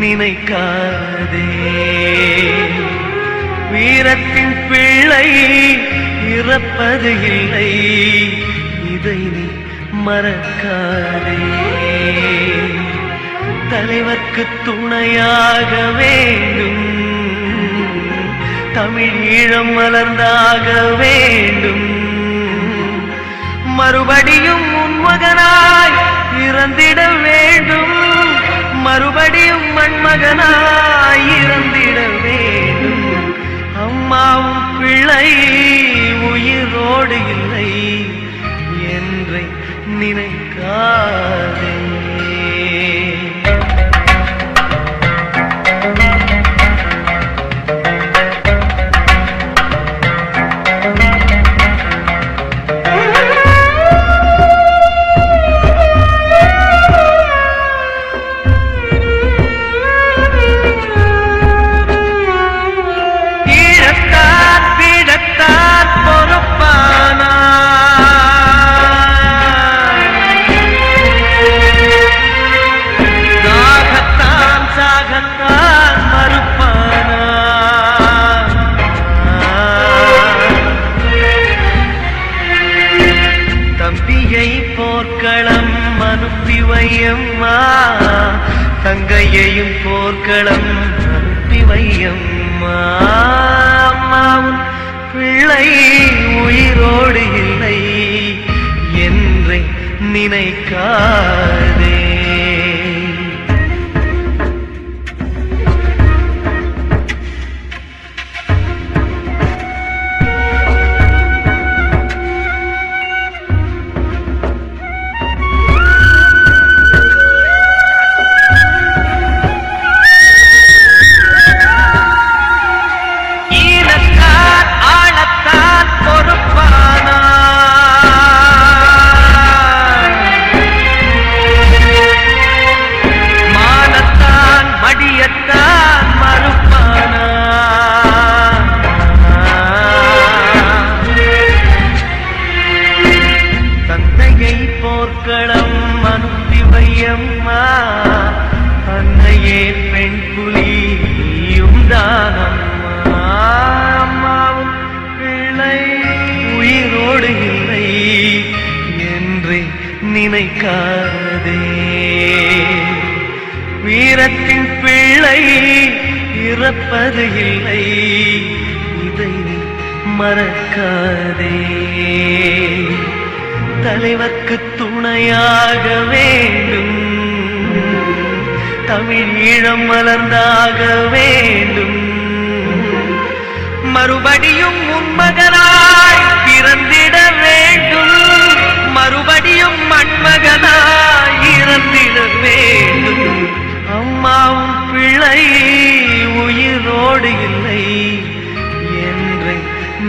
நினைக்காதே. வீரத்தின் பிள்ளை இறப்பது இல்லை. இதை நீ மறக்காதே. தலைவர்க்கு துணையாக வேண்டும். தமிழ் ஈழம் மலர்ந்தாக வேண்டும். மறுபடியும் உன் மகனாய் இறந்திட வேண்டும். மறுபடியும் மண்மகனாய் இறந்திட வேண்டும். அம்மாவும் பிள்ளை உயிரோடு இல்லை. என்றை நினை போர்க்களம் அனுப்பி வையம்மா. தங்கையையும் போர்க்களம் அனுப்பி வையம்மா. அம்மாவும் பிள்ளை உயிரோடு இல்லை. என்றை நினைக்காதே. போர்க்களம் அனுப்பி வையம்மா. அன்னையே பெண் புலியும் தானம்மா. அம்மாவும் பிள்ளை உயிரோடு இல்லை என்று நினைக்காதே வீரத்தின் பிள்ளை இறப்பது இல்லை. இதை மறக்காதே. தலைவர்க்கு துணையாக வேண்டும். தமிழ் ஈழம் மலர்ந்தாக வேண்டும். மறுபடியும் உன்மகனாய் பிறந்திட வேண்டும். மறுபடியும் மண்மகனாய் இறந்திட வேண்டும். அம்மாவும் பிள்ளை உயிரோடு இல்லை. என்று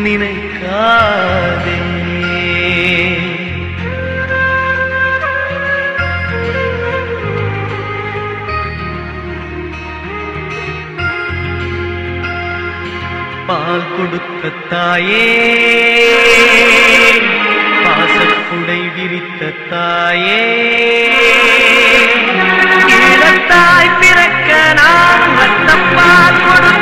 நினைக்காதே. பால் கொடுத்த தாயே. பாசப்புடை விரித்த தாயே. தாய் பிறக்க நான் பால் கொடுத்த